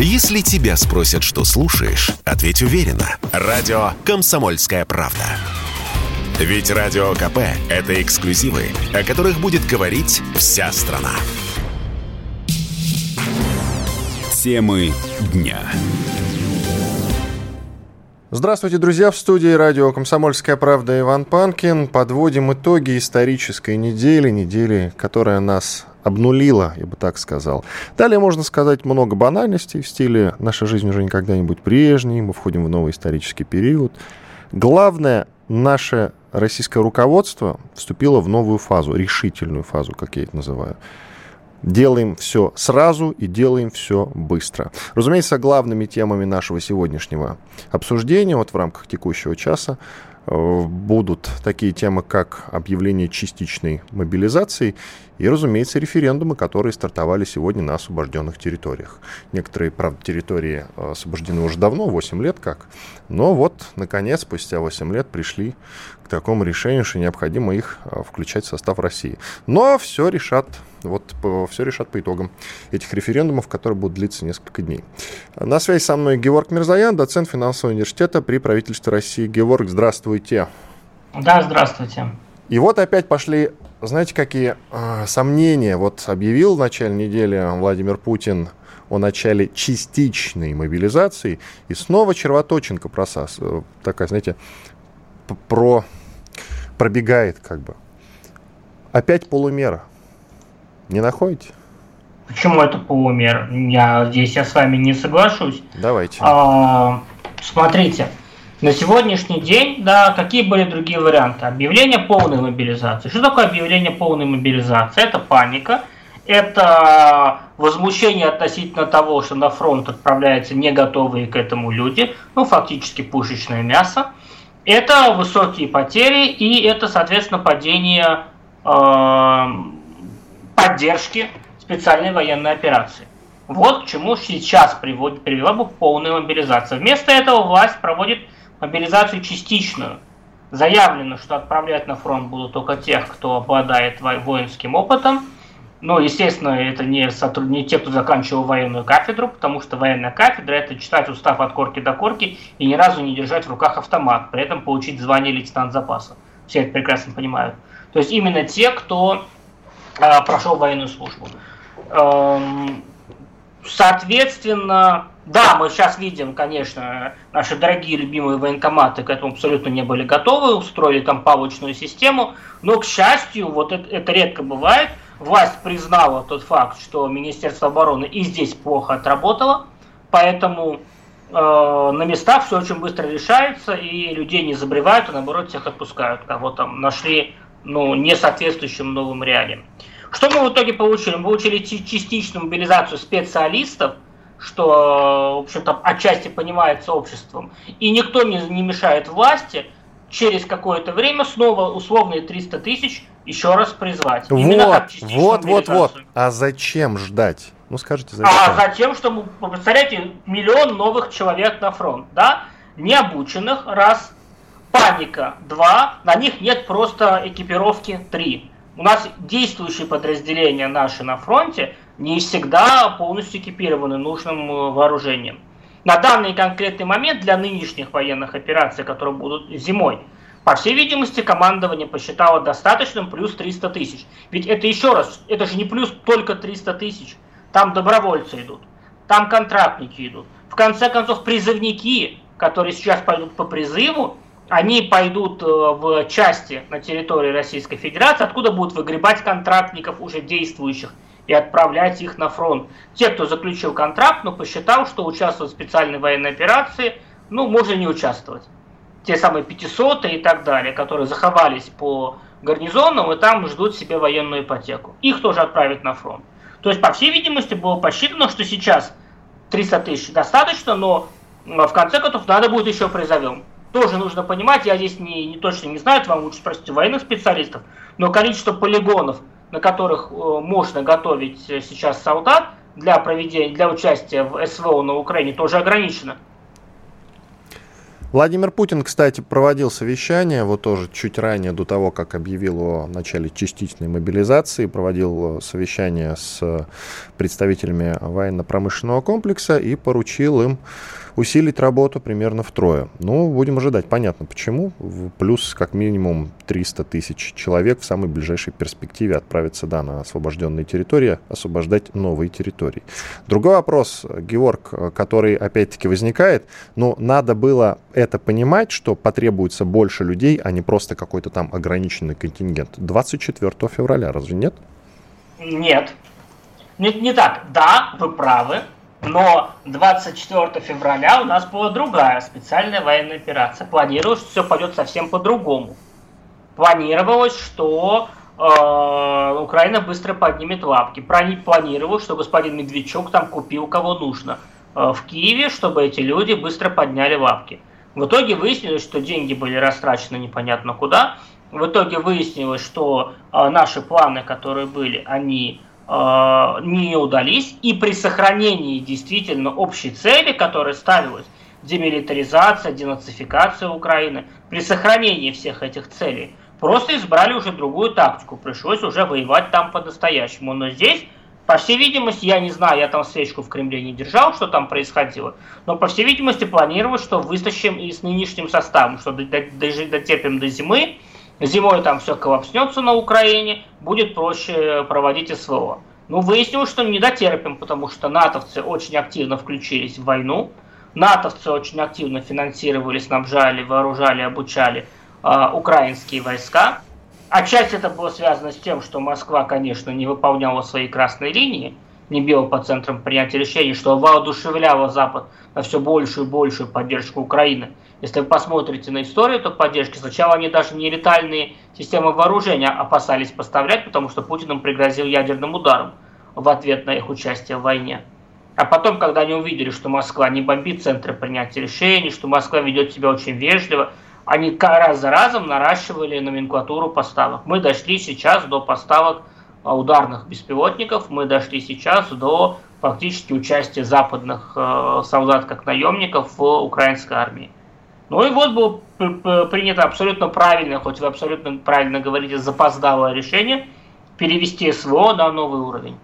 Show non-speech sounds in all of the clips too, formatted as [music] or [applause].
Если тебя спросят, что слушаешь, ответь уверенно. Радио «Комсомольская правда». Ведь Радио КП – это эксклюзивы, о которых будет говорить вся страна. Темы дня. Здравствуйте, друзья! В студии радио «Комсомольская правда» Иван Панкин. Подводим итоги исторической недели, недели, которая нас обнулила, я бы так сказал. Далее можно сказать много банальностей в стиле «наша жизнь уже никогда не будет прежней», мы входим в новый исторический период. Главное, наше российское руководство вступило в новую фазу, решительную фазу, как я это называю. Делаем все сразу и делаем все быстро. Разумеется, главными темами нашего сегодняшнего обсуждения вот в рамках текущего часа Э, будут такие темы, как объявление частичной мобилизации и, разумеется, референдумы, которые стартовали сегодня на освобожденных территориях. Некоторые, правда, территории э, освобождены уже давно, 8 лет как, но вот, наконец, спустя 8 лет пришли к такому решению, что необходимо их э, включать в состав России. Но все решат вот все решат по итогам этих референдумов, которые будут длиться несколько дней. На связи со мной Георг Мирзаян, доцент финансового университета при правительстве России. Георг, здравствуйте. Да, здравствуйте. И вот опять пошли, знаете, какие э, сомнения. Вот объявил в начале недели Владимир Путин о начале частичной мобилизации, и снова червоточинка просас, э, такая, знаете, про пробегает как бы. Опять полумера. Не находите? Почему это полумер? Я здесь я с вами не соглашусь. Давайте. А, смотрите, на сегодняшний день, да, какие были другие варианты? Объявление полной мобилизации. Что такое объявление полной мобилизации? Это паника, это возмущение относительно того, что на фронт отправляются не готовые к этому люди, ну, фактически пушечное мясо. Это высокие потери и это, соответственно, падение э, поддержки специальной военной операции. Вот к чему сейчас приводит, привела бы полная мобилизация. Вместо этого власть проводит мобилизацию частичную. Заявлено, что отправлять на фронт будут только тех, кто обладает воинским опытом. Но, естественно, это не, сотруд... не те, кто заканчивал военную кафедру, потому что военная кафедра – это читать устав от корки до корки и ни разу не держать в руках автомат, при этом получить звание лейтенант запаса. Все это прекрасно понимают. То есть именно те, кто Э, прошел военную службу. Эм, соответственно, да, мы сейчас видим, конечно, наши дорогие любимые военкоматы к этому абсолютно не были готовы, устроили там палочную систему, но, к счастью, вот это, это редко бывает, власть признала тот факт, что Министерство обороны и здесь плохо отработало, поэтому э, на местах все очень быстро решается, и людей не забревают, а наоборот всех отпускают, кого там нашли ну, не соответствующим новым реалиям. Что мы в итоге получили? Мы получили частичную мобилизацию специалистов, что, в общем-то, отчасти понимается обществом, и никто не, не мешает власти через какое-то время снова условные 300 тысяч еще раз призвать. Вот, вот, вот, вот. А зачем ждать? Ну скажите, зачем? А затем, чтобы, представляете, миллион новых человек на фронт, да? Необученных, раз, паника, два, на них нет просто экипировки, три у нас действующие подразделения наши на фронте не всегда полностью экипированы нужным э, вооружением. На данный конкретный момент для нынешних военных операций, которые будут зимой, по всей видимости, командование посчитало достаточным плюс 300 тысяч. Ведь это еще раз, это же не плюс только 300 тысяч. Там добровольцы идут, там контрактники идут. В конце концов, призывники, которые сейчас пойдут по призыву, они пойдут э, в части на территории Российской Федерации, откуда будут выгребать контрактников уже действующих и отправлять их на фронт. Те, кто заключил контракт, но посчитал, что участвовать в специальной военной операции, ну, можно не участвовать. Те самые 500 и так далее, которые заховались по гарнизонам и там ждут себе военную ипотеку. Их тоже отправят на фронт. То есть, по всей видимости, было посчитано, что сейчас 300 тысяч достаточно, но в конце концов надо будет еще призовем тоже нужно понимать, я здесь не, не точно не знаю, это вам лучше спросить военных специалистов, но количество полигонов, на которых э, можно готовить э, сейчас солдат для проведения, для участия в СВО на Украине, тоже ограничено. Владимир Путин, кстати, проводил совещание, вот тоже чуть ранее, до того, как объявил о начале частичной мобилизации, проводил совещание с представителями военно-промышленного комплекса и поручил им усилить работу примерно втрое. Ну, будем ожидать. Понятно, почему. Плюс как минимум 300 тысяч человек в самой ближайшей перспективе отправятся да, на освобожденные территории, освобождать новые территории. Другой вопрос, Георг, который опять-таки возникает. Но надо было это понимать, что потребуется больше людей, а не просто какой-то там ограниченный контингент. 24 февраля, разве нет? Нет. Не, не так. Да, вы правы. Но 24 февраля у нас была другая специальная военная операция. Планировалось, что все пойдет совсем по-другому. Планировалось, что э, Украина быстро поднимет лапки. Планировалось, что господин Медведчук там купил кого нужно э, в Киеве, чтобы эти люди быстро подняли лапки. В итоге выяснилось, что деньги были растрачены непонятно куда. В итоге выяснилось, что э, наши планы, которые были, они не удались, и при сохранении действительно общей цели, которая ставилась, демилитаризация, денацификация Украины, при сохранении всех этих целей, просто избрали уже другую тактику, пришлось уже воевать там по-настоящему. Но здесь, по всей видимости, я не знаю, я там свечку в Кремле не держал, что там происходило, но, по всей видимости, планировалось, что выстащим и с нынешним составом, что дотерпим до зимы, Зимой там все коллапснется на Украине, будет проще проводить СВО. Ну, выяснилось, что не дотерпим, потому что натовцы очень активно включились в войну. Натовцы очень активно финансировали, снабжали, вооружали, обучали э, украинские войска. Отчасти это было связано с тем, что Москва, конечно, не выполняла свои красные линии, не била по центрам принятия решений, что воодушевляло Запад на все большую и большую поддержку Украины. Если вы посмотрите на историю то поддержки, сначала они даже не летальные системы вооружения опасались поставлять, потому что Путин им пригрозил ядерным ударом в ответ на их участие в войне. А потом, когда они увидели, что Москва не бомбит центры принятия решений, что Москва ведет себя очень вежливо, они раз за разом наращивали номенклатуру поставок. Мы дошли сейчас до поставок ударных беспилотников, мы дошли сейчас до фактически участия западных э, солдат как наемников в украинской армии. Ну и вот было принято абсолютно правильное, хоть вы абсолютно правильно говорите, запоздалое решение перевести СВО на новый уровень.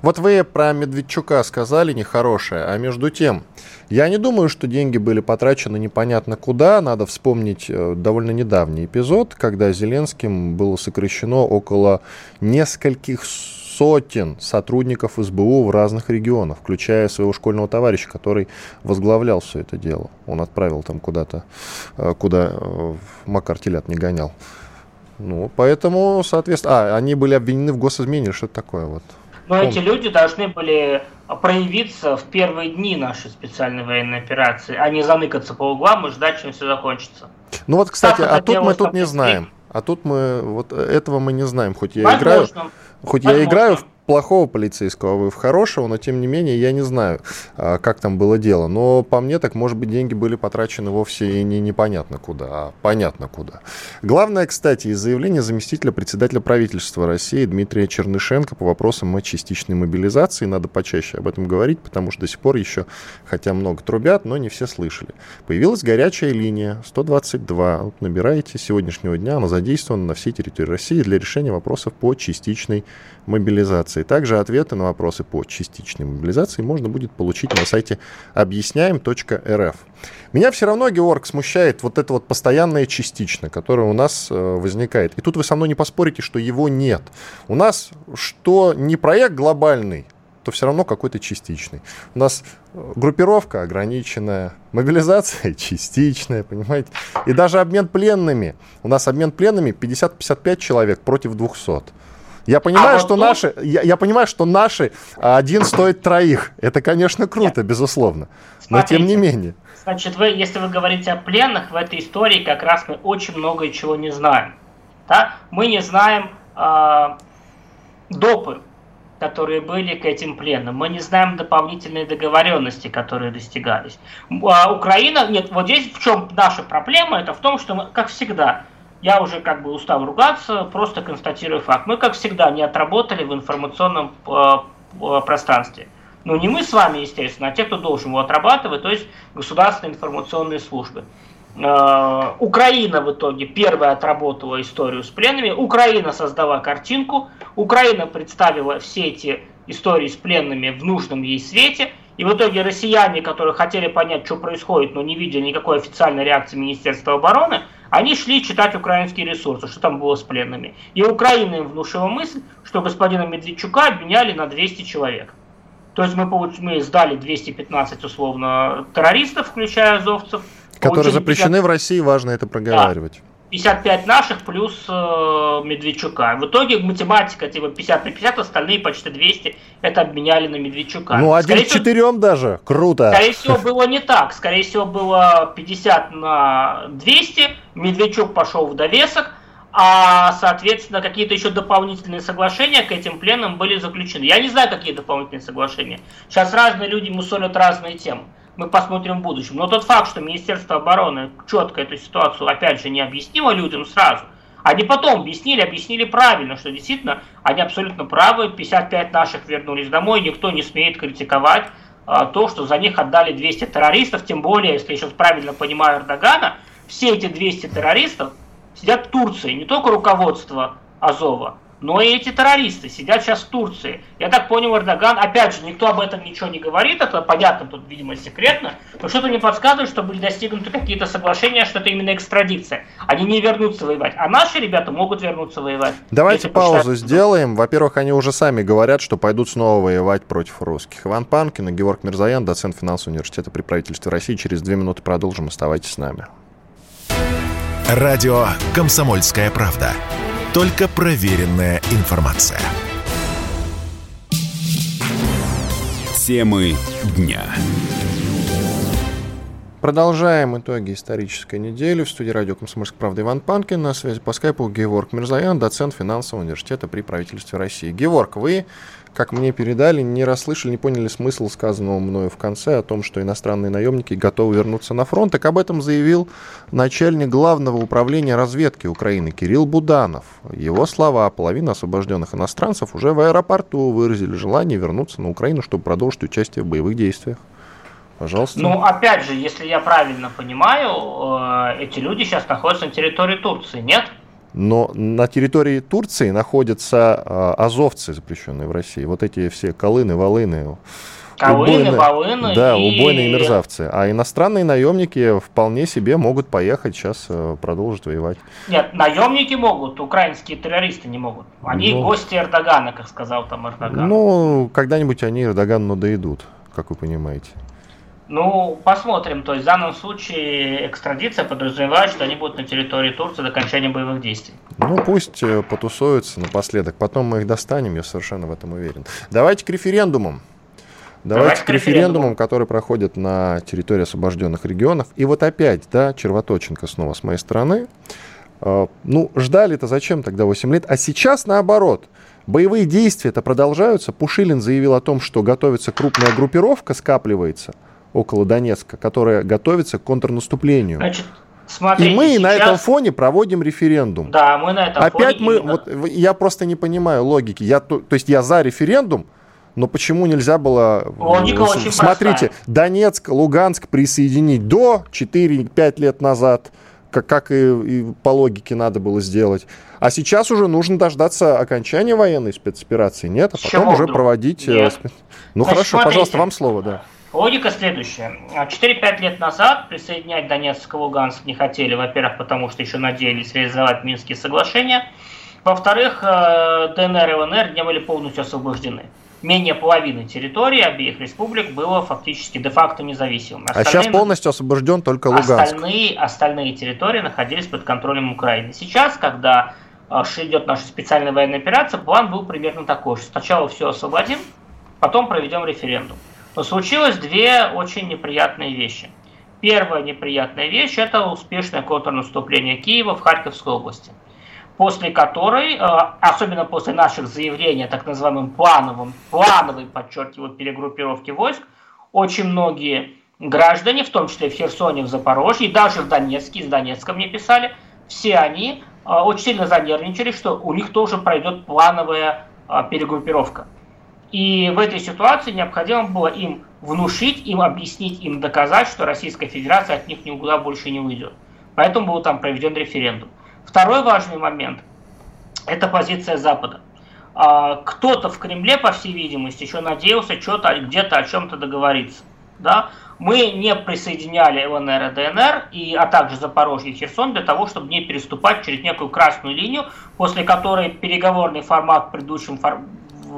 Вот вы про Медведчука сказали нехорошее, а между тем, я не думаю, что деньги были потрачены непонятно куда. Надо вспомнить э, довольно недавний эпизод, когда Зеленским было сокращено около нескольких сотен сотрудников СБУ в разных регионах, включая своего школьного товарища, который возглавлял все это дело. Он отправил там куда-то, э, куда э, Макар Телят не гонял. Ну, поэтому, соответственно... А, они были обвинены в госизмене, что-то такое вот. Но эти люди должны были проявиться в первые дни нашей специальной военной операции, а не заныкаться по углам и ждать, чем все закончится. Ну вот, кстати, а тут мы тут не знаем. А тут мы вот этого мы не знаем, хоть я Возможно. играю, хоть Возможно. я играю в плохого полицейского, вы в хорошего, но тем не менее я не знаю, а, как там было дело. Но по мне так, может быть, деньги были потрачены вовсе и не непонятно куда, а понятно куда. Главное, кстати, из заявления заместителя председателя правительства России Дмитрия Чернышенко по вопросам о частичной мобилизации. Надо почаще об этом говорить, потому что до сих пор еще, хотя много трубят, но не все слышали. Появилась горячая линия 122. Вот набираете сегодняшнего дня, она задействована на всей территории России для решения вопросов по частичной мобилизации. Также ответы на вопросы по частичной мобилизации можно будет получить на сайте объясняем.рф. Меня все равно, Георг, смущает вот это вот постоянное частично, которое у нас э, возникает. И тут вы со мной не поспорите, что его нет. У нас что не проект глобальный, то все равно какой-то частичный. У нас э, группировка ограниченная, мобилизация [laughs] частичная, понимаете? И даже обмен пленными. У нас обмен пленными 50-55 человек против 200. Я понимаю, а что вот наши, я, я понимаю, что наши один стоит троих. Это, конечно, круто, Нет. безусловно. Но Смотрите, тем не менее. Значит, вы, если вы говорите о пленных, в этой истории как раз мы очень много чего не знаем. Да? Мы не знаем э, допы, которые были к этим пленным. Мы не знаем дополнительные договоренности, которые достигались. А Украина, нет, вот здесь в чем наша проблема, это в том, что мы, как всегда, я уже как бы устал ругаться, просто констатирую факт. Мы, как всегда, не отработали в информационном э, э, пространстве. Ну, не мы с вами, естественно, а те, кто должен его отрабатывать, то есть государственные информационные службы. Э, Украина в итоге первая отработала историю с пленными, Украина создала картинку, Украина представила все эти истории с пленными в нужном ей свете, и в итоге россияне, которые хотели понять, что происходит, но не видели никакой официальной реакции Министерства обороны, они шли читать украинские ресурсы, что там было с пленными. И Украина им внушила мысль, что господина Медведчука обменяли на 200 человек. То есть мы, мы сдали 215 условно террористов, включая азовцев. Которые запрещены 50... в России, важно это проговаривать. Да. 55 наших плюс э, Медведчука. В итоге математика, типа 50 на 50, остальные почти 200 это обменяли на Медведчука. Ну, один к четырем даже. Круто. Скорее всего, было не так. Скорее всего, было 50 на 200. Медведчук пошел в довесок. А, соответственно, какие-то еще дополнительные соглашения к этим пленам были заключены. Я не знаю, какие дополнительные соглашения. Сейчас разные люди мусолят разные темы мы посмотрим в будущем. Но тот факт, что Министерство обороны четко эту ситуацию, опять же, не объяснило людям сразу, они потом объяснили, объяснили правильно, что действительно они абсолютно правы, 55 наших вернулись домой, никто не смеет критиковать а, то, что за них отдали 200 террористов, тем более, если я сейчас правильно понимаю Эрдогана, все эти 200 террористов сидят в Турции, не только руководство Азова, но и эти террористы сидят сейчас в Турции. Я так понял, Эрдоган, опять же, никто об этом ничего не говорит, это понятно, тут, видимо, секретно, но что-то не подсказывает, что были достигнуты какие-то соглашения, что это именно экстрадиция. Они не вернутся воевать, а наши ребята могут вернуться воевать. Давайте паузу посчитать... сделаем. Во-первых, они уже сами говорят, что пойдут снова воевать против русских. Иван Панкин и Георг Мирзаян, доцент финансового университета при правительстве России. Через две минуты продолжим. Оставайтесь с нами. Радио «Комсомольская правда». Только проверенная информация. Темы дня. Продолжаем итоги исторической недели. В студии радио «Комсомольская правда» Иван Панкин. На связи по скайпу Геворг Мирзаян, доцент финансового университета при правительстве России. Геворг, вы как мне передали, не расслышали, не поняли смысл сказанного мною в конце о том, что иностранные наемники готовы вернуться на фронт. Так об этом заявил начальник главного управления разведки Украины Кирилл Буданов. Его слова, половина освобожденных иностранцев уже в аэропорту выразили желание вернуться на Украину, чтобы продолжить участие в боевых действиях. Пожалуйста. Ну, опять же, если я правильно понимаю, э, эти люди сейчас находятся на территории Турции, нет? Но на территории Турции находятся э, азовцы, запрещенные в России. Вот эти все колыны, волыны. Колыны, убойные, волыны Да, и... убойные мерзавцы. А иностранные наемники вполне себе могут поехать сейчас э, продолжить воевать. Нет, наемники могут, украинские террористы не могут. Они ну, гости Эрдогана, как сказал там Эрдоган. Ну, когда-нибудь они Эрдогану надоедут, как вы понимаете. Ну, посмотрим. То есть в данном случае экстрадиция подразумевает, что они будут на территории Турции до окончания боевых действий. Ну, пусть э, потусуются напоследок. Потом мы их достанем, я совершенно в этом уверен. Давайте к референдумам. Давайте, Давайте к референдумам, которые проходят на территории освобожденных регионов. И вот опять, да, червоточинка снова с моей стороны. Э, ну, ждали-то зачем тогда 8 лет? А сейчас наоборот. Боевые действия-то продолжаются. Пушилин заявил о том, что готовится крупная группировка, скапливается – около Донецка, которая готовится к контрнаступлению. Значит, Смотрите, и мы сейчас... на этом фоне проводим референдум. Да, мы на этом Опять фоне. мы, именно... вот я просто не понимаю логики. Я, то, то есть я за референдум, но почему нельзя было... Логика очень Смотрите, простая. Донецк, Луганск присоединить до 4-5 лет назад, как, как и, и по логике надо было сделать. А сейчас уже нужно дождаться окончания военной спецоперации, нет? А потом уже вдруг? проводить... Э, нет. Ну Значит, хорошо, смотрите. пожалуйста, вам слово, да. Логика следующая. 4-5 лет назад присоединять Донецк и Луганск не хотели, во-первых, потому что еще надеялись реализовать Минские соглашения. Во-вторых, э, ДНР и ЛНР не были полностью освобождены. Менее половины территории обеих республик было фактически де-факто независимым. Остальные, а сейчас полностью освобожден только Луганск. Остальные, остальные территории находились под контролем Украины. Сейчас, когда э, идет наша специальная военная операция, план был примерно такой, что сначала все освободим, потом проведем референдум. Случилось две очень неприятные вещи. Первая неприятная вещь – это успешное контрнаступление Киева в Харьковской области, после которой, э, особенно после наших заявлений так называемом плановом, плановой, подчеркиваю, перегруппировке войск, очень многие граждане, в том числе в Херсоне, в Запорожье, и даже в Донецке, из Донецка мне писали, все они э, очень сильно занервничали, что у них тоже пройдет плановая э, перегруппировка. И в этой ситуации необходимо было им внушить, им объяснить, им доказать, что Российская Федерация от них никуда больше не уйдет. Поэтому был там проведен референдум. Второй важный момент – это позиция Запада. А, кто-то в Кремле, по всей видимости, еще надеялся что-то где-то о чем-то договориться. Да? Мы не присоединяли ЛНР и ДНР, и, а также Запорожье и Херсон для того, чтобы не переступать через некую красную линию, после которой переговорный формат в предыдущем.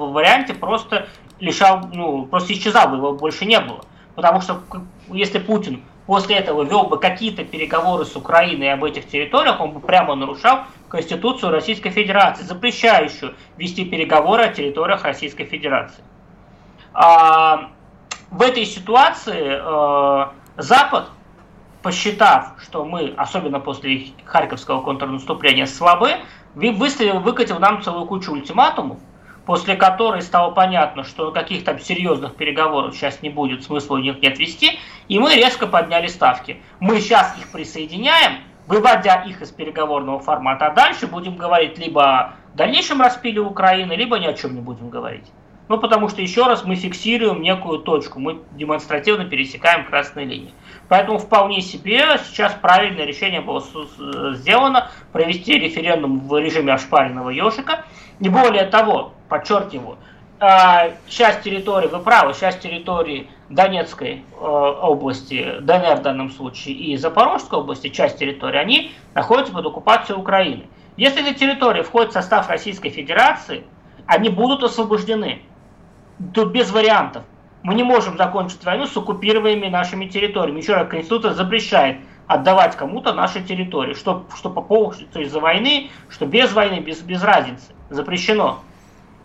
Варианте просто лишал, ну, просто исчезал, его больше не было. Потому что если Путин после этого вел бы какие-то переговоры с Украиной об этих территориях, он бы прямо нарушал Конституцию Российской Федерации, запрещающую вести переговоры о территориях Российской Федерации. А, в этой ситуации э, Запад, посчитав, что мы, особенно после Харьковского контрнаступления, слабы, выставил, выкатил нам целую кучу ультиматумов, после которой стало понятно, что каких то серьезных переговоров сейчас не будет, смысла у них нет вести, и мы резко подняли ставки. Мы сейчас их присоединяем, выводя их из переговорного формата, а дальше будем говорить либо о дальнейшем распиле Украины, либо ни о чем не будем говорить. Ну, потому что, еще раз, мы фиксируем некую точку, мы демонстративно пересекаем красные линии. Поэтому вполне себе сейчас правильное решение было сделано провести референдум в режиме ошпаренного ежика. Не более того, подчеркиваю, а, часть территории, вы правы, часть территории Донецкой э, области, ДНР в данном случае, и Запорожской области, часть территории, они находятся под оккупацией Украины. Если эти территории входят в состав Российской Федерации, они будут освобождены. Тут без вариантов. Мы не можем закончить войну с оккупированными нашими территориями. Еще раз, Конституция запрещает отдавать кому-то наши территории. Что, что по поводу из-за войны, что без войны, без, без разницы. Запрещено.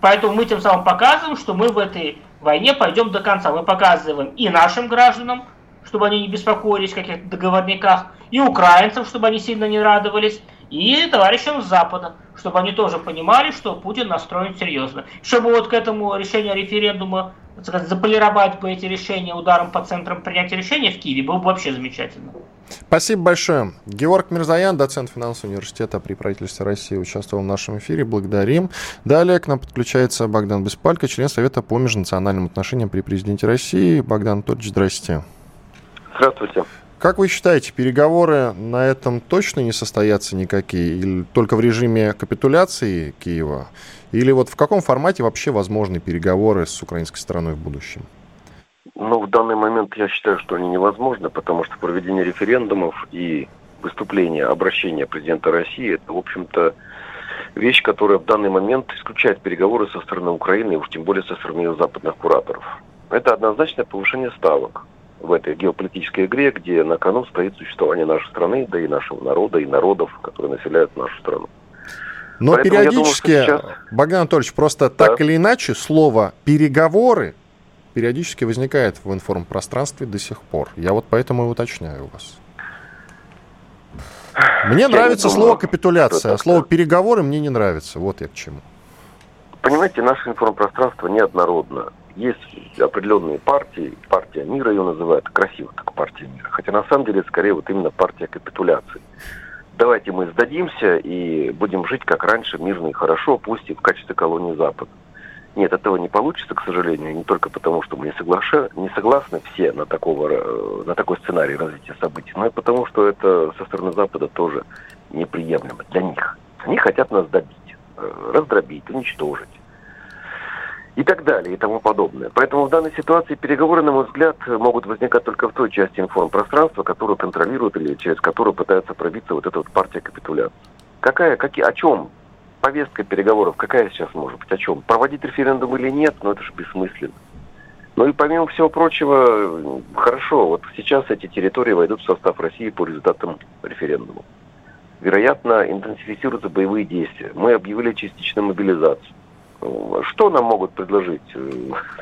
Поэтому мы тем самым показываем, что мы в этой войне пойдем до конца. Мы показываем и нашим гражданам, чтобы они не беспокоились о каких-то договорниках, и украинцам, чтобы они сильно не радовались, и товарищам с Запада, чтобы они тоже понимали, что Путин настроен серьезно. Чтобы вот к этому решению референдума заполировать бы эти решения ударом по центрам принятия решения в Киеве, было бы вообще замечательно. Спасибо большое. Георг Мирзаян, доцент финансового университета при правительстве России, участвовал в нашем эфире. Благодарим. Далее к нам подключается Богдан Беспалько, член Совета по межнациональным отношениям при президенте России. Богдан Анатольевич, здрасте. Здравствуйте. Как вы считаете, переговоры на этом точно не состоятся никакие? Или только в режиме капитуляции Киева? Или вот в каком формате вообще возможны переговоры с украинской стороной в будущем? Ну, в данный момент я считаю, что они невозможны, потому что проведение референдумов и выступление, обращение президента России, это, в общем-то, вещь, которая в данный момент исключает переговоры со стороны Украины, и уж тем более со стороны западных кураторов. Это однозначное повышение ставок в этой геополитической игре, где на кону стоит существование нашей страны, да и нашего народа, и народов, которые населяют нашу страну. Но Поэтому периодически, думаю, сейчас... Богдан Анатольевич, просто да. так или иначе слово «переговоры» периодически возникает в информпространстве до сих пор. Я вот поэтому и уточняю у вас. Мне я нравится думаю, слово «капитуляция», а слово «переговоры» мне не нравится. Вот я к чему. Понимаете, наше информпространство неоднородно. Есть определенные партии, партия мира ее называют, красиво так партия мира. Хотя на самом деле скорее вот именно партия капитуляции. Давайте мы сдадимся и будем жить как раньше, мирно и хорошо, пусть и в качестве колонии Запада. Нет, этого не получится, к сожалению, не только потому, что мы не, соглаша... не согласны все на, такого, э, на такой сценарий развития событий, но и потому, что это со стороны Запада тоже неприемлемо для них. Они хотят нас добить, э, раздробить, уничтожить и так далее и тому подобное. Поэтому в данной ситуации переговоры, на мой взгляд, могут возникать только в той части информпространства, которую контролирует или через которую пытается пробиться вот эта вот партия капитуляции. Какая, какие, о чем повестка переговоров какая сейчас может быть? О чем? Проводить референдум или нет? Ну, это же бессмысленно. Ну и помимо всего прочего, хорошо, вот сейчас эти территории войдут в состав России по результатам референдума. Вероятно, интенсифицируются боевые действия. Мы объявили частичную мобилизацию. Что нам могут предложить э,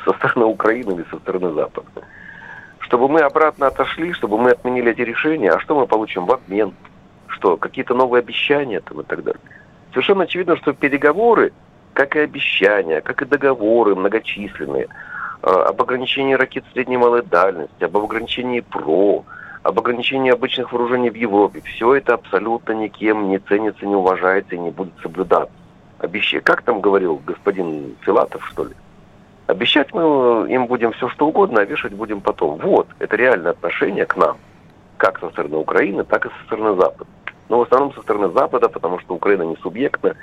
со стороны Украины или со стороны Запада? Чтобы мы обратно отошли, чтобы мы отменили эти решения, а что мы получим в обмен? Что, какие-то новые обещания там и так далее? Совершенно очевидно, что переговоры, как и обещания, как и договоры многочисленные, э, об ограничении ракет средней и малой дальности, об ограничении ПРО, об ограничении обычных вооружений в Европе, все это абсолютно никем не ценится, не уважается и не будет соблюдаться. Обещание. Как там говорил господин Филатов, что ли? Обещать мы им будем все что угодно, а вешать будем потом. Вот, это реальное отношение к нам, как со стороны Украины, так и со стороны Запада. Но в основном со стороны Запада, потому что Украина не субъектна,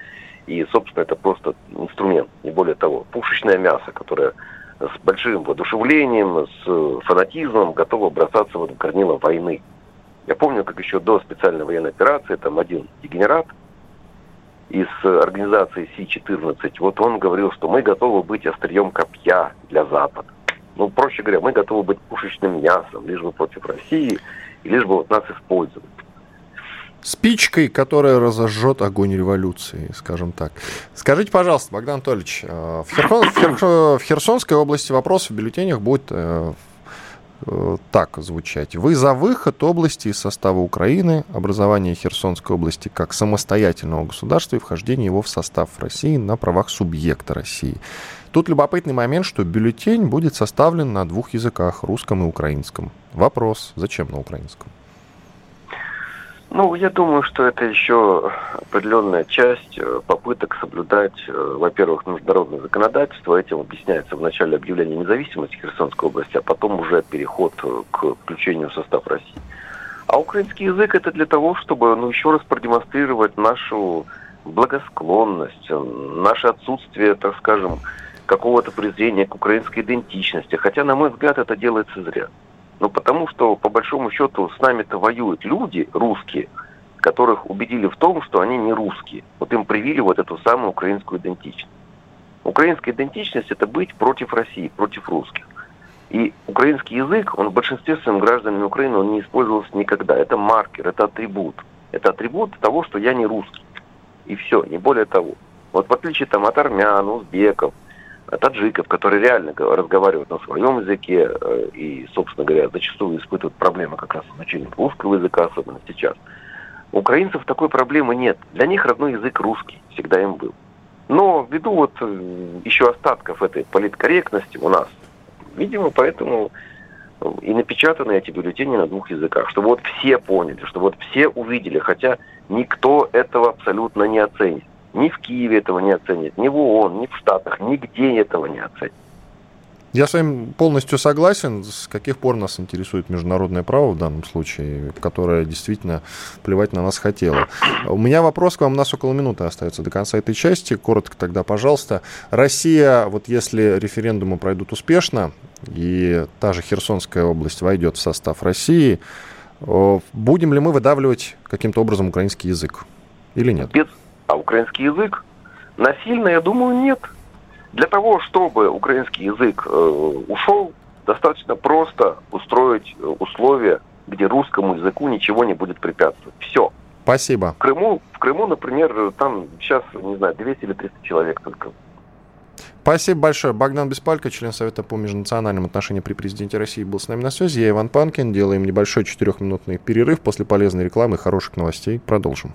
и, собственно, это просто инструмент, не более того. Пушечное мясо, которое с большим воодушевлением, с фанатизмом готово бросаться в горнило войны. Я помню, как еще до специальной военной операции, там один дегенерат из организации Си-14, вот он говорил, что мы готовы быть острием копья для Запада. Ну, проще говоря, мы готовы быть пушечным мясом, лишь бы против России, и лишь бы вот нас использовать спичкой, которая разожжет огонь революции, скажем так. Скажите, пожалуйста, Богдан Анатольевич, э, в, Херсон, в, Хер, в Херсонской области вопрос в бюллетенях будет э, э, так звучать. Вы за выход области из состава Украины, образование Херсонской области как самостоятельного государства и вхождение его в состав России на правах субъекта России. Тут любопытный момент, что бюллетень будет составлен на двух языках, русском и украинском. Вопрос, зачем на украинском? Ну, я думаю, что это еще определенная часть э, попыток соблюдать, э, во-первых, международное законодательство. Этим объясняется в начале объявления независимости Херсонской области, а потом уже переход э, к включению в состав России. А украинский язык это для того, чтобы ну, еще раз продемонстрировать нашу благосклонность, наше отсутствие, так скажем, какого-то презрения к украинской идентичности. Хотя, на мой взгляд, это делается зря. Ну, потому что, по большому счету, с нами-то воюют люди, русские, которых убедили в том, что они не русские. Вот им привили вот эту самую украинскую идентичность. Украинская идентичность – это быть против России, против русских. И украинский язык, он в большинстве своем гражданами Украины, он не использовался никогда. Это маркер, это атрибут. Это атрибут того, что я не русский. И все, не более того. Вот в отличие там, от армян, узбеков – таджиков, которые реально разговаривают на своем языке э, и, собственно говоря, зачастую испытывают проблемы как раз с изучением русского языка, особенно сейчас. У украинцев такой проблемы нет. Для них родной язык русский, всегда им был. Но ввиду вот э, еще остатков этой политкорректности у нас, видимо, поэтому э, и напечатаны эти бюллетени на двух языках, чтобы вот все поняли, чтобы вот все увидели, хотя никто этого абсолютно не оценит. Ни в Киеве этого не оценят, ни в ООН, ни в Штатах, нигде этого не оценят. Я с вами полностью согласен. С каких пор нас интересует международное право в данном случае, которое действительно плевать на нас хотело. У меня вопрос к вам. У нас около минуты остается до конца этой части. Коротко тогда, пожалуйста. Россия, вот если референдумы пройдут успешно, и та же Херсонская область войдет в состав России, будем ли мы выдавливать каким-то образом украинский язык или нет? Без, а украинский язык? Насильно, я думаю, нет. Для того, чтобы украинский язык э, ушел, достаточно просто устроить э, условия, где русскому языку ничего не будет препятствовать. Все. Спасибо. В Крыму, в Крыму, например, там сейчас, не знаю, 200 или 300 человек только. Спасибо большое. Богдан Беспалько, член Совета по межнациональным отношениям при президенте России, был с нами на связи. Я Иван Панкин. Делаем небольшой четырехминутный перерыв. После полезной рекламы и хороших новостей продолжим.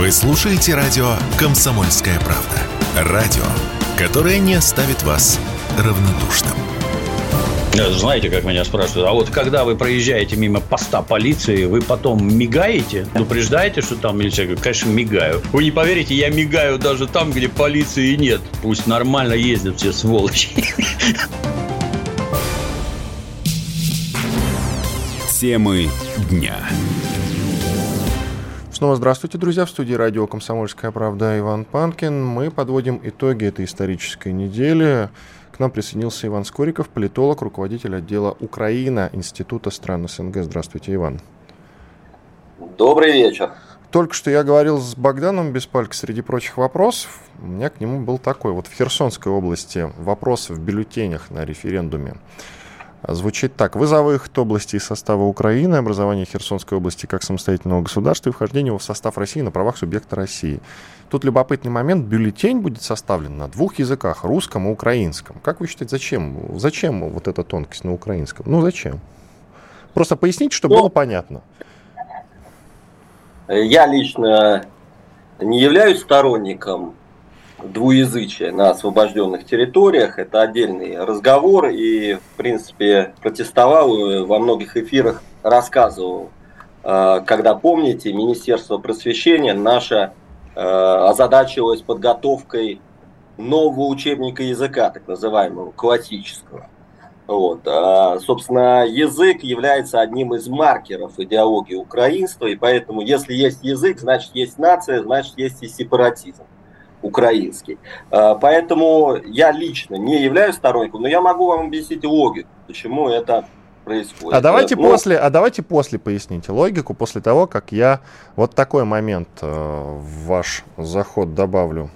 Вы слушаете радио «Комсомольская правда». Радио, которое не оставит вас равнодушным. Знаете, как меня спрашивают, а вот когда вы проезжаете мимо поста полиции, вы потом мигаете? Предупреждаете, что там милиция? Я говорю, конечно, мигаю. Вы не поверите, я мигаю даже там, где полиции нет. Пусть нормально ездят все сволочи. Темы дня. Снова здравствуйте, друзья. В студии радио «Комсомольская правда» Иван Панкин. Мы подводим итоги этой исторической недели. К нам присоединился Иван Скориков, политолог, руководитель отдела Украина Института стран СНГ. Здравствуйте, Иван. Добрый вечер. Только что я говорил с Богданом Беспалько, среди прочих вопросов, у меня к нему был такой. Вот в Херсонской области вопрос в бюллетенях на референдуме звучит так. Вы за выход области из состава Украины, образование Херсонской области как самостоятельного государства и вхождение его в состав России на правах субъекта России. Тут любопытный момент. Бюллетень будет составлен на двух языках, русском и украинском. Как вы считаете, зачем? Зачем вот эта тонкость на украинском? Ну, зачем? Просто поясните, чтобы ну, было понятно. Я лично не являюсь сторонником двуязычие на освобожденных территориях. Это отдельный разговор и, в принципе, протестовал во многих эфирах, рассказывал. Э, когда помните, Министерство просвещения наше э, озадачилось подготовкой нового учебника языка, так называемого, классического. Вот. А, собственно, язык является одним из маркеров идеологии украинства, и поэтому, если есть язык, значит, есть нация, значит, есть и сепаратизм украинский. А, поэтому я лично не являюсь сторонником, но я могу вам объяснить логику, почему это происходит. А давайте ну, после, а давайте после поясните логику после того, как я вот такой момент э, в ваш заход добавлю.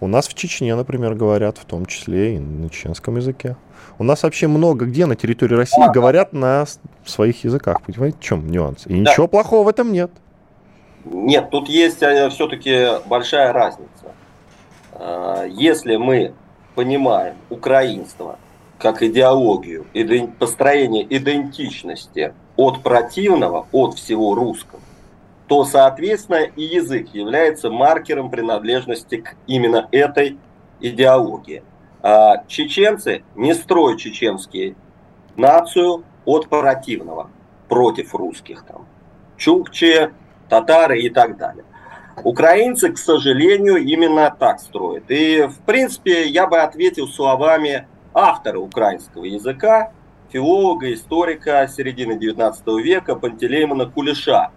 У нас в Чечне, например, говорят в том числе и на чеченском языке. У нас вообще много где на территории России говорят на своих языках. Понимаете, в чем нюанс? И да. ничего плохого в этом нет. Нет, тут есть э, все-таки большая разница. А, если мы понимаем украинство как идеологию, построение идентичности от противного, от всего русского, то, соответственно, и язык является маркером принадлежности к именно этой идеологии. А чеченцы не строят чеченские нацию от противного, против русских там, чукчи, татары и так далее. Украинцы, к сожалению, именно так строят. И, в принципе, я бы ответил словами автора украинского языка, филолога, историка середины 19 века Пантелеймона Кулеша,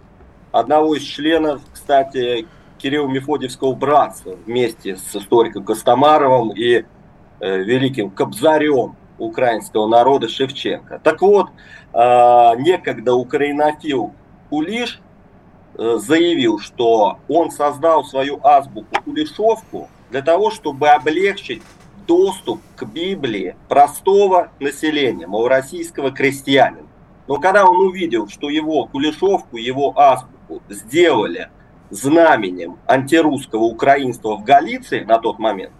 одного из членов, кстати, Кирилла Мефодьевского братства вместе с историком Костомаровым и э, великим Кобзарем украинского народа Шевченко. Так вот, э, некогда украинофил Кулиш заявил, что он создал свою азбуку Кулешовку для того, чтобы облегчить доступ к Библии простого населения, малороссийского крестьянина. Но когда он увидел, что его Кулешовку, его азбуку сделали знаменем антирусского украинства в Галиции на тот момент,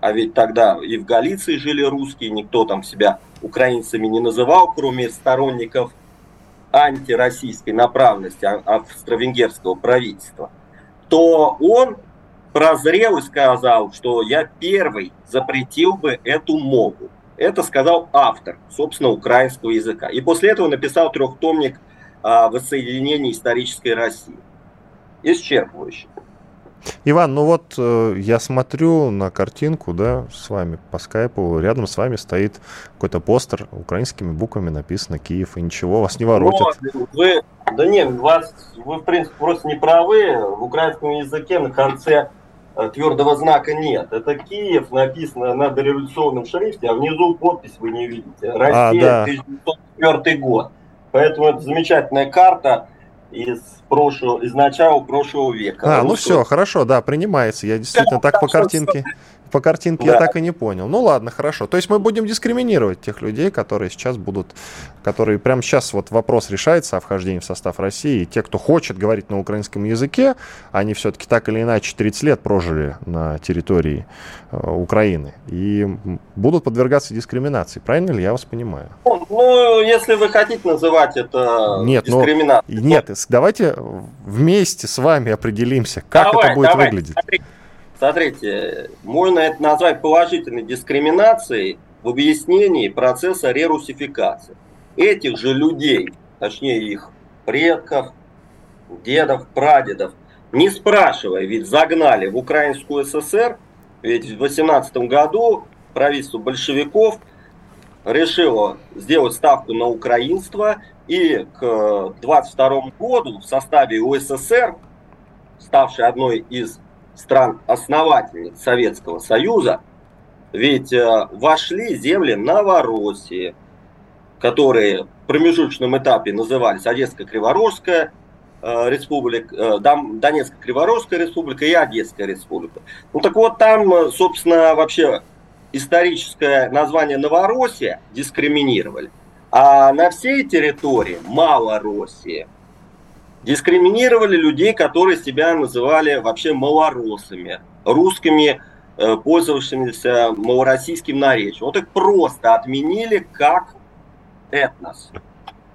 а ведь тогда и в Галиции жили русские, никто там себя украинцами не называл, кроме сторонников антироссийской направленности а, австро-венгерского правительства, то он прозрел и сказал, что я первый запретил бы эту мову. Это сказал автор, собственно, украинского языка. И после этого написал трехтомник о воссоединении исторической России. Исчерпывающий. Иван, ну вот э, я смотрю на картинку, да, с вами по скайпу, рядом с вами стоит какой-то постер, украинскими буквами написано Киев, и ничего, вас не воротит. Но вы, да нет, вас, вы, в принципе, просто не правы. В украинском языке на конце Э, твердого знака нет. Это Киев написано на дореволюционном шрифте, а внизу подпись вы не видите. Россия, а, да. 1904 год. Поэтому это замечательная карта из прошлого, из начала прошлого века. А, ну все, хорошо, да, принимается. Я действительно так по картинке. По картинке да. я так и не понял. Ну ладно, хорошо. То есть мы будем дискриминировать тех людей, которые сейчас будут, которые прямо сейчас вот вопрос решается о вхождении в состав России. И те, кто хочет говорить на украинском языке, они все-таки так или иначе 30 лет прожили на территории э, Украины и будут подвергаться дискриминации. Правильно ли я вас понимаю? Ну, ну если вы хотите называть это нет, ну, дискриминацией. нет, давайте вместе с вами определимся, как давай, это будет давай, выглядеть. Смотри. Смотрите, можно это назвать положительной дискриминацией в объяснении процесса рерусификации. Этих же людей, точнее их предков, дедов, прадедов, не спрашивая, ведь загнали в Украинскую ССР, ведь в 18 году правительство большевиков решило сделать ставку на украинство, и к 22 году в составе УССР, ставшей одной из стран-основательниц Советского Союза, ведь э, вошли земли Новороссии, которые в промежуточном этапе назывались Одесsko-Криворожская э, республика, э, Донецко-Криворожская республика и Одесская республика. Ну так вот там, собственно, вообще историческое название Новороссия дискриминировали. А на всей территории Малороссия – дискриминировали людей, которые себя называли вообще малоросами, русскими, э, пользовавшимися малороссийским наречием. Вот их просто отменили как этнос.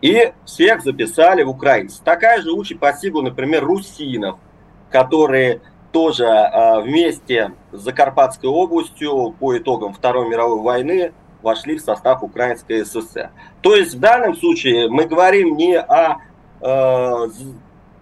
И всех записали в украинцы. Такая же участь постигла, например, русинов, которые тоже э, вместе с Закарпатской областью по итогам Второй мировой войны вошли в состав Украинской ССР. То есть в данном случае мы говорим не о Э,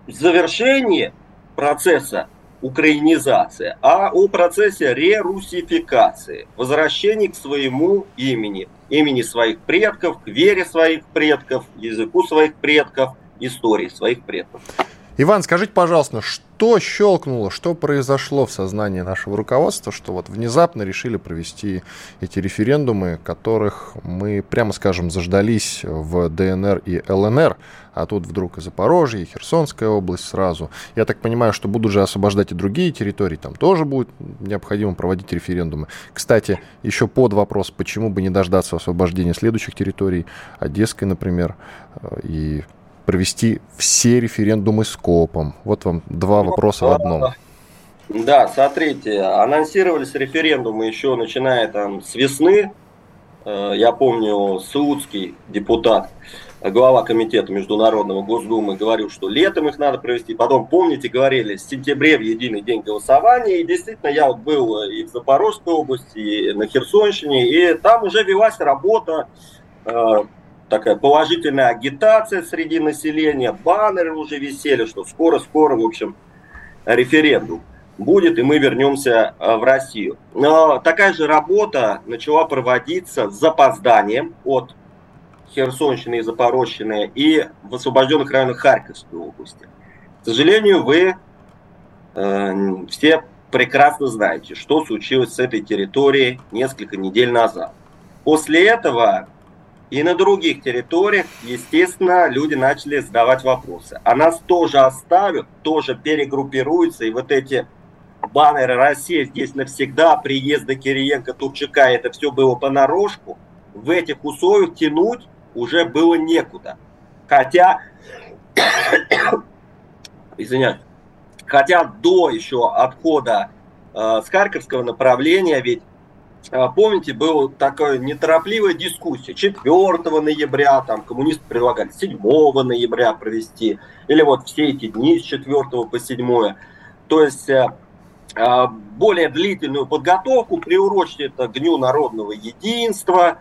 завершении процесса украинизации, а о процессе рерусификации, возвращении к своему имени, имени своих предков, к вере своих предков, языку своих предков, истории своих предков. Иван, скажите, пожалуйста, что щелкнуло, что произошло в сознании нашего руководства, что вот внезапно решили провести эти референдумы, которых мы, прямо скажем, заждались в ДНР и ЛНР, а тут вдруг и Запорожье, и Херсонская область сразу. Я так понимаю, что будут же освобождать и другие территории, там тоже будет необходимо проводить референдумы. Кстати, еще под вопрос, почему бы не дождаться освобождения следующих территорий, Одесской, например, э, и провести все референдумы с КОПом? Вот вам два ну, вопроса в одном. Да, смотрите, анонсировались референдумы еще начиная там с весны. Э, я помню, Саудский депутат, глава комитета Международного Госдумы говорил, что летом их надо провести. Потом, помните, говорили, в сентябре в единый день голосования. И действительно, я вот был и в Запорожской области, и на Херсонщине, и там уже велась работа э, такая положительная агитация среди населения, баннеры уже висели, что скоро-скоро, в общем, референдум будет, и мы вернемся э, в Россию. Но такая же работа начала проводиться с запозданием от Херсонщины и Запорожщины и в освобожденных районах Харьковской области. К сожалению, вы э, все прекрасно знаете, что случилось с этой территорией несколько недель назад. После этого и на других территориях, естественно, люди начали задавать вопросы. А нас тоже оставят, тоже перегруппируются, и вот эти баннеры «Россия здесь навсегда», приезда Кириенко, Турчака, это все было понарошку. В этих условиях тянуть уже было некуда. Хотя, [coughs] извиняюсь, хотя до еще отхода э, с Харьковского направления, ведь помните, была такая неторопливая дискуссия. 4 ноября, там, коммунисты предлагали 7 ноября провести, или вот все эти дни с 4 по 7. То есть э, а, более длительную подготовку, приурочить это к Дню народного единства,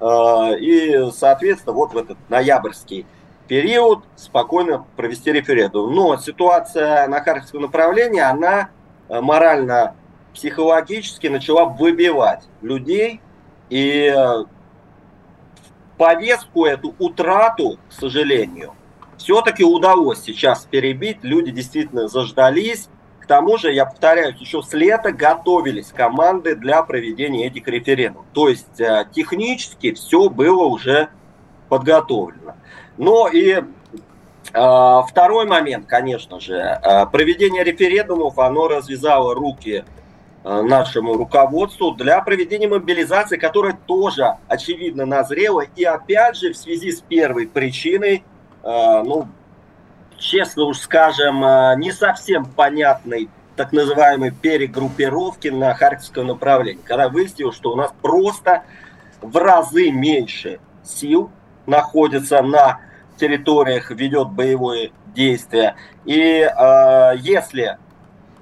а, и, соответственно, вот в этот ноябрьский период спокойно провести референдум. Но ситуация на Харьковском направлении, она э, морально психологически начала выбивать людей, и э, повестку эту утрату, к сожалению, все-таки удалось сейчас перебить. Люди действительно заждались. К тому же, я повторяюсь, еще с лета готовились команды для проведения этих референдумов. То есть э, технически все было уже подготовлено. Но и э, второй момент, конечно же, проведение референдумов, оно развязало руки нашему руководству для проведения мобилизации, которая тоже очевидно назрела. И опять же, в связи с первой причиной, э, ну, честно уж скажем, э, не совсем понятной так называемой перегруппировки на Харьковском направлении, когда выяснилось, что у нас просто в разы меньше сил находится на территориях, ведет боевое действие. И э, если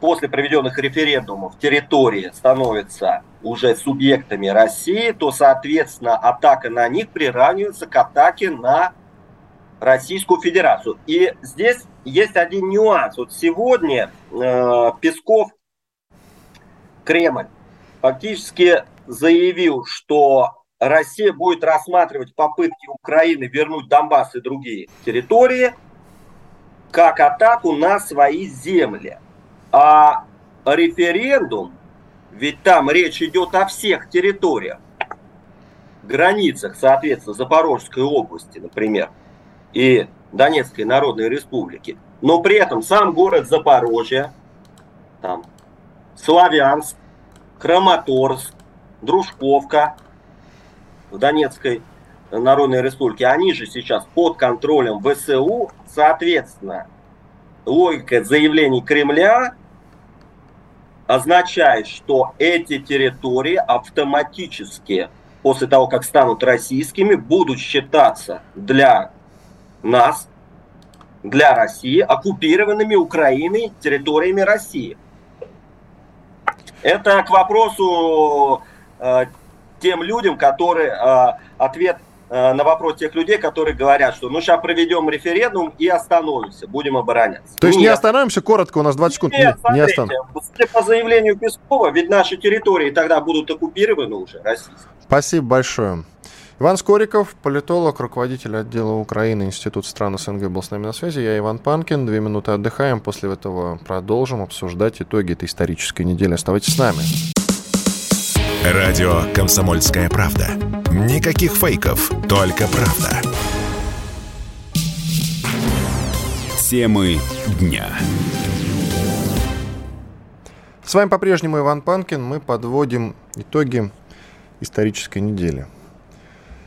после проведенных референдумов территории становятся уже субъектами России, то, соответственно, атака на них приравнивается к атаке на Российскую Федерацию. И здесь есть один нюанс. Вот сегодня э, Песков, Кремль, фактически заявил, что Россия будет рассматривать попытки Украины вернуть Донбасс и другие территории как атаку на свои земли. А референдум, ведь там речь идет о всех территориях, границах, соответственно, Запорожской области, например, и Донецкой Народной Республики. Но при этом сам город Запорожье, там, Славянск, Краматорск, Дружковка в Донецкой Народной Республике, они же сейчас под контролем ВСУ, соответственно, логика заявлений Кремля означает, что эти территории автоматически после того, как станут российскими, будут считаться для нас, для России, оккупированными Украиной территориями России. Это к вопросу э, тем людям, которые э, ответ на вопрос тех людей, которые говорят, что ну сейчас проведем референдум и остановимся, будем обороняться. То есть Нет. не остановимся, коротко, у нас 20 секунд. Нет, не, не остановимся. По заявлению Пескова, ведь наши территории тогда будут оккупированы уже российские. Спасибо большое. Иван Скориков, политолог, руководитель отдела Украины, Институт стран СНГ был с нами на связи. Я Иван Панкин. Две минуты отдыхаем. После этого продолжим обсуждать итоги этой исторической недели. Оставайтесь с нами. Радио «Комсомольская правда». Никаких фейков, только правда. Темы дня. С вами по-прежнему Иван Панкин. Мы подводим итоги исторической недели.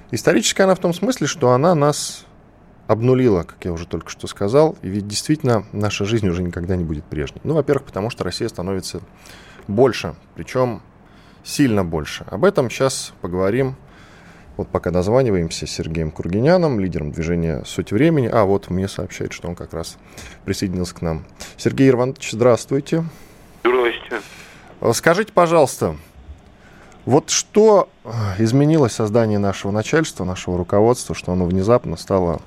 Историческая она в том смысле, что она нас обнулила, как я уже только что сказал, и ведь действительно наша жизнь уже никогда не будет прежней. Ну, во-первых, потому что Россия становится больше, причем сильно больше. Об этом сейчас поговорим. Вот пока названиваемся с Сергеем Кургиняном, лидером движения «Суть времени». А, вот мне сообщает, что он как раз присоединился к нам. Сергей Иванович, здравствуйте. Здравствуйте. Скажите, пожалуйста, вот что изменилось создание нашего начальства, нашего руководства, что оно внезапно стало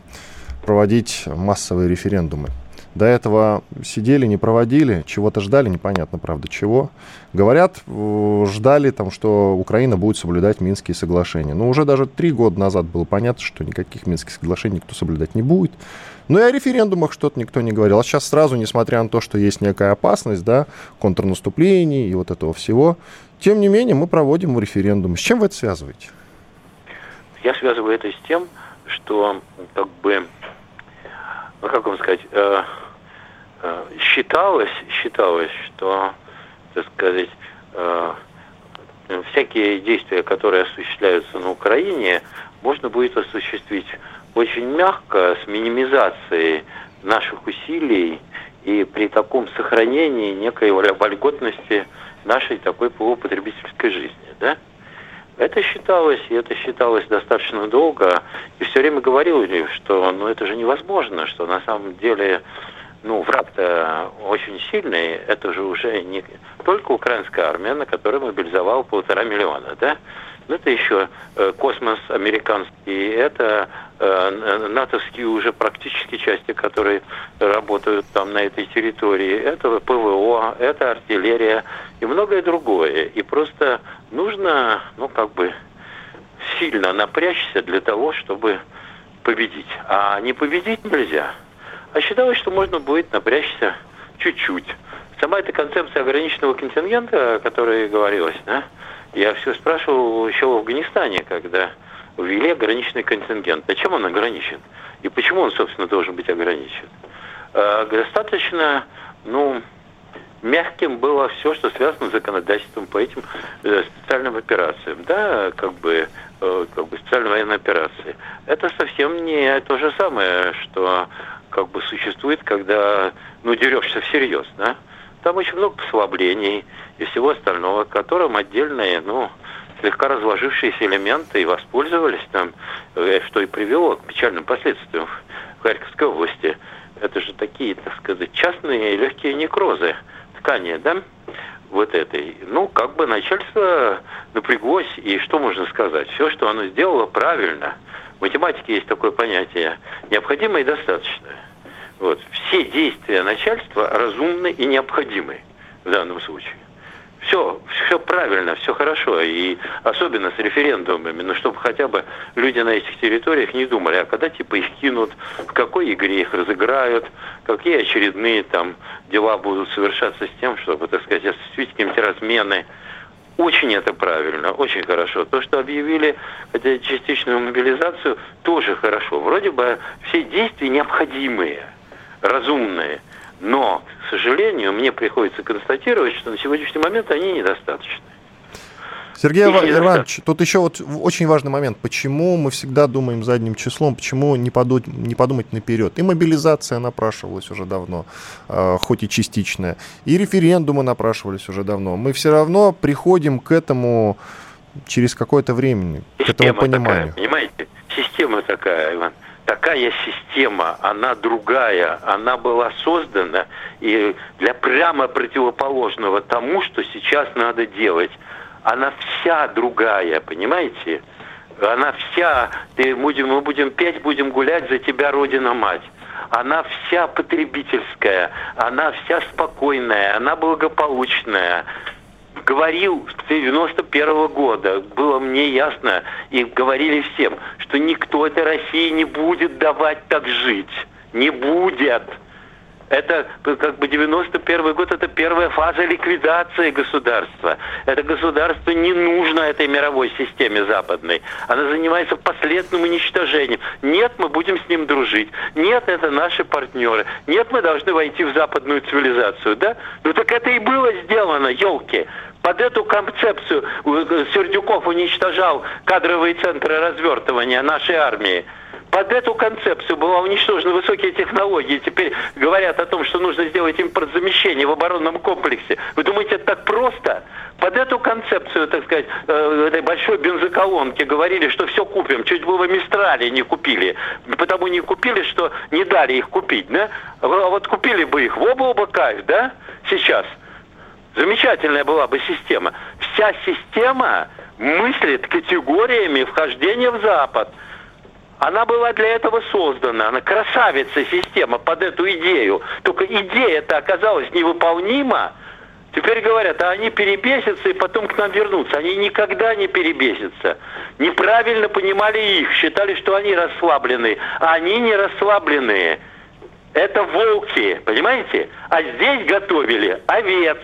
проводить массовые референдумы? До этого сидели, не проводили, чего-то ждали, непонятно, правда, чего. Говорят, ждали, там, что Украина будет соблюдать Минские соглашения. Но уже даже три года назад было понятно, что никаких Минских соглашений никто соблюдать не будет. Ну и о референдумах что-то никто не говорил. А сейчас сразу, несмотря на то, что есть некая опасность, да, контрнаступлений и вот этого всего, тем не менее мы проводим референдум. С чем вы это связываете? Я связываю это с тем, что как бы, ну как вам сказать, э, Э, считалось, считалось, что, так сказать, э, всякие действия, которые осуществляются на Украине, можно будет осуществить очень мягко, с минимизацией наших усилий и при таком сохранении некой вольготности нашей такой полупотребительской жизни, да? Это считалось, и это считалось достаточно долго, и все время говорили, что ну, это же невозможно, что на самом деле ну, враг-то очень сильный, это же уже не только украинская армия, на которой мобилизовал полтора миллиона, да? Но это еще э, космос американский, это э, натовские уже практически части, которые работают там на этой территории, это ПВО, это артиллерия и многое другое. И просто нужно, ну, как бы сильно напрячься для того, чтобы победить. А не победить нельзя – а считалось, что можно будет напрячься чуть-чуть. Сама эта концепция ограниченного контингента, о которой говорилось, да, я все спрашивал еще в Афганистане, когда ввели ограниченный контингент. А чем он ограничен? И почему он, собственно, должен быть ограничен? Э, достаточно, ну, мягким было все, что связано с законодательством по этим э, специальным операциям, да, как бы, э, как бы специальной военной операции. Это совсем не то же самое, что как бы существует, когда, ну, дерешься всерьез, да? Там очень много послаблений и всего остального, которым отдельные, ну, слегка разложившиеся элементы и воспользовались там, э, что и привело к печальным последствиям в Харьковской области. Это же такие, так сказать, частные легкие некрозы ткани, да, вот этой. Ну, как бы начальство напряглось, и что можно сказать? Все, что оно сделало, правильно – в математике есть такое понятие необходимое и достаточное. Вот. Все действия начальства разумны и необходимы в данном случае. Все, все правильно, все хорошо, и особенно с референдумами, но чтобы хотя бы люди на этих территориях не думали, а когда типа их кинут, в какой игре их разыграют, какие очередные там дела будут совершаться с тем, чтобы, так сказать, осуществить какие-нибудь размены, очень это правильно, очень хорошо. То, что объявили хотя частичную мобилизацию, тоже хорошо. Вроде бы все действия необходимые, разумные. Но, к сожалению, мне приходится констатировать, что на сегодняшний момент они недостаточны. Сергей Иванович, тут еще вот очень важный момент. Почему мы всегда думаем задним числом, почему не подумать, не подумать наперед? И мобилизация напрашивалась уже давно, э, хоть и частичная, и референдумы напрашивались уже давно. Мы все равно приходим к этому через какое-то время, Система к этому пониманию. Такая, понимаете? Система такая, Иван такая система, она другая, она была создана и для прямо противоположного тому, что сейчас надо делать она вся другая, понимаете? Она вся, ты будем, мы будем петь, будем гулять за тебя, Родина-мать она вся потребительская, она вся спокойная, она благополучная. Говорил с 91 -го года, было мне ясно, и говорили всем, что никто этой России не будет давать так жить. Не будет. Это как бы 91 год, это первая фаза ликвидации государства. Это государство не нужно этой мировой системе западной. Она занимается последним уничтожением. Нет, мы будем с ним дружить. Нет, это наши партнеры. Нет, мы должны войти в западную цивилизацию. Да? Ну так это и было сделано, елки. Под эту концепцию э, Сердюков уничтожал кадровые центры развертывания нашей армии под эту концепцию была уничтожены высокие технологии. Теперь говорят о том, что нужно сделать импортзамещение в оборонном комплексе. Вы думаете, это так просто? Под эту концепцию, так сказать, э, этой большой бензоколонки говорили, что все купим. Чуть было Мистрали не купили. Потому не купили, что не дали их купить, да? А вот купили бы их в облака, да, сейчас. Замечательная была бы система. Вся система мыслит категориями вхождения в Запад – она была для этого создана. Она красавица система под эту идею. Только идея-то оказалась невыполнима. Теперь говорят, а они перебесятся и потом к нам вернутся. Они никогда не перебесятся. Неправильно понимали их, считали, что они расслабленные. А они не расслабленные. Это волки, понимаете? А здесь готовили овец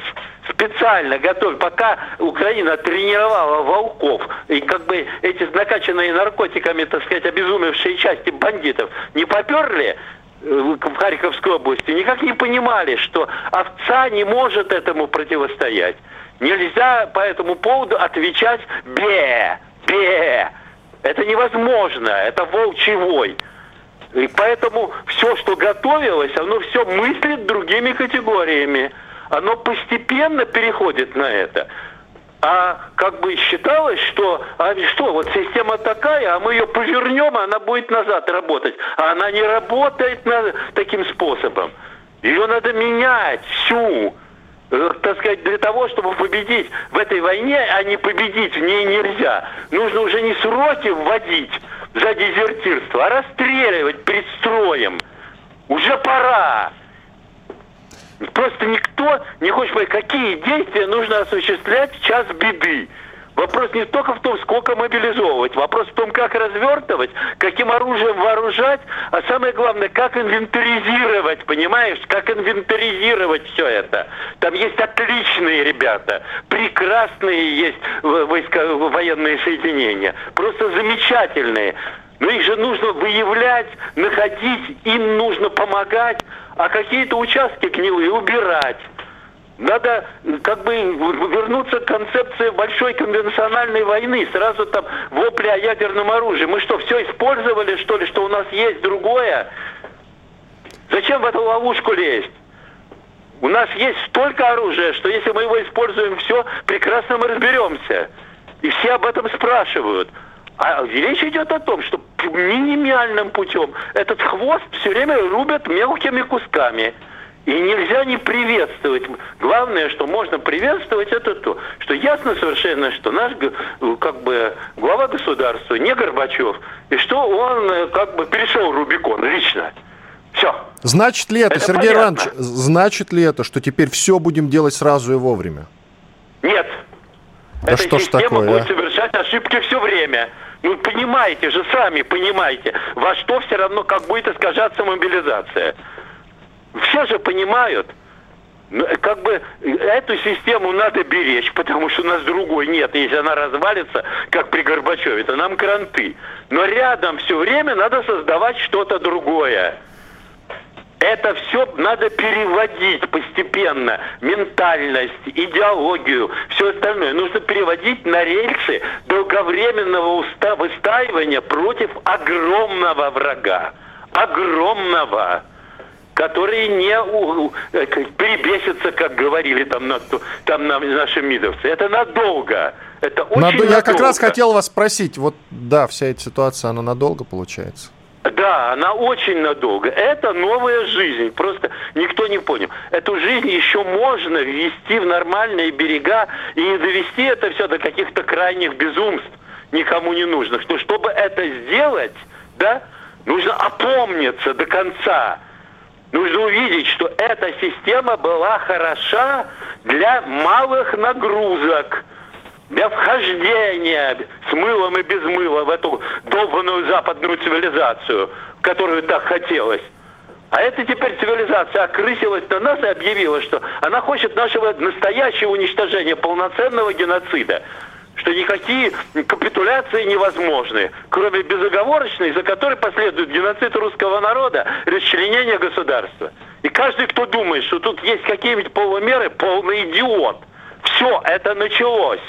специально готовят, пока Украина тренировала волков, и как бы эти накачанные наркотиками, так сказать, обезумевшие части бандитов не поперли, э, в Харьковской области, никак не понимали, что овца не может этому противостоять. Нельзя по этому поводу отвечать «бе», «бе». Это невозможно, это волчий вой. И поэтому все, что готовилось, оно все мыслит другими категориями оно постепенно переходит на это. А как бы считалось, что, а что, вот система такая, а мы ее повернем, она будет назад работать. А она не работает на, таким способом. Ее надо менять всю э, так сказать, для того, чтобы победить в этой войне, а не победить в ней нельзя. Нужно уже не сроки вводить за дезертирство, а расстреливать перед строем. Уже пора. Просто никто не хочет понять, какие действия нужно осуществлять в час беды. Вопрос не только в том, сколько мобилизовывать, вопрос в том, как развертывать, каким оружием вооружать, а самое главное, как инвентаризировать, понимаешь, как инвентаризировать все это. Там есть отличные ребята, прекрасные есть войска, военные соединения, просто замечательные. Но их же нужно выявлять, находить, им нужно помогать, а какие-то участки гнилые убирать. Надо как бы вернуться к концепции большой конвенциональной войны. Сразу там вопли о ядерном оружии. Мы что, все использовали, что ли, что у нас есть другое? Зачем в эту ловушку лезть? У нас есть столько оружия, что если мы его используем все, прекрасно мы разберемся. И все об этом спрашивают. А речь идет о том, что минимальным путем этот хвост все время рубят мелкими кусками. И нельзя не приветствовать. Главное, что можно приветствовать, это то, что ясно совершенно, что наш как бы глава государства не Горбачев, и что он э, как бы перешел Рубикон лично. Все. Значит ли это, это Сергей понятно. Иванович, значит ли это, что теперь все будем делать сразу и вовремя? Нет. Да Эта что ж такое, будет а? совершать ошибки все время. Ну, понимаете же, сами понимаете, во что все равно как будет искажаться мобилизация. Все же понимают, ну, как бы эту систему надо беречь, потому что у нас другой нет. Если она развалится, как при Горбачеве, то нам кранты. Но рядом все время надо создавать что-то другое. Это все надо переводить постепенно. Ментальность, идеологию, все остальное. Нужно переводить на рельсы долговременного выстаивания против огромного врага. Огромного который не у, э, перебесится, как говорили там, на, там на, наши мидовцы. Это надолго. Это очень Надо, надолго. Я как раз хотел вас спросить, вот да, вся эта ситуация, она надолго получается? Да, она очень надолго. Это новая жизнь. Просто никто не понял. Эту жизнь еще можно ввести в нормальные берега и не довести это все до каких-то крайних безумств. никому не нужных. Но чтобы это сделать, да, нужно опомниться до конца. Нужно увидеть, что эта система была хороша для малых нагрузок, для вхождения с мылом и без мыла в эту долбанную западную цивилизацию, которую так хотелось. А эта теперь цивилизация окрысилась на нас и объявила, что она хочет нашего настоящего уничтожения, полноценного геноцида что никакие капитуляции невозможны, кроме безоговорочной, за которой последует геноцид русского народа, расчленение государства. И каждый, кто думает, что тут есть какие-нибудь полумеры, полный идиот. Все это началось.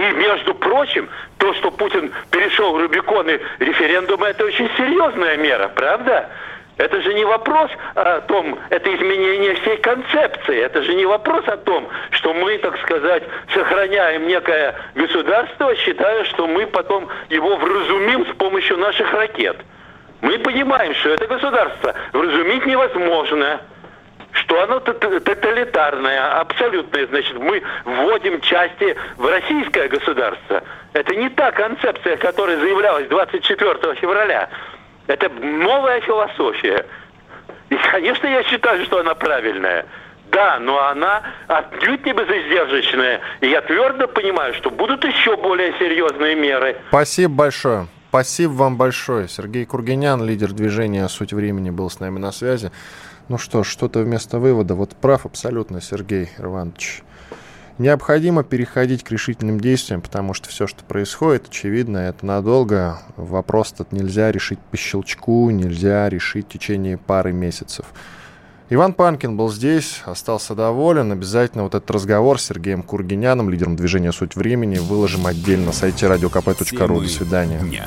И, между прочим, то, что Путин перешел Рубикон и референдум, это очень серьезная мера, правда? Это же не вопрос о том, это изменение всей концепции. Это же не вопрос о том, что мы, так сказать, сохраняем некое государство, считая, что мы потом его вразумим с помощью наших ракет. Мы понимаем, что это государство вразумить невозможно что оно тоталитарное, абсолютное. Значит, мы вводим части в российское государство. Это не та концепция, которая заявлялась 24 февраля. Это новая философия. И, конечно, я считаю, что она правильная. Да, но она отнюдь не безиздержечная. И я твердо понимаю, что будут еще более серьезные меры. Спасибо большое. Спасибо вам большое. Сергей Кургинян, лидер движения «Суть времени», был с нами на связи. Ну что ж, что-то вместо вывода. Вот прав абсолютно Сергей Иванович. Необходимо переходить к решительным действиям, потому что все, что происходит, очевидно, это надолго. Вопрос этот нельзя решить по щелчку, нельзя решить в течение пары месяцев. Иван Панкин был здесь, остался доволен. Обязательно вот этот разговор с Сергеем Кургиняном, лидером движения «Суть времени», выложим отдельно на сайте radiokp.ru. До свидания. Дня.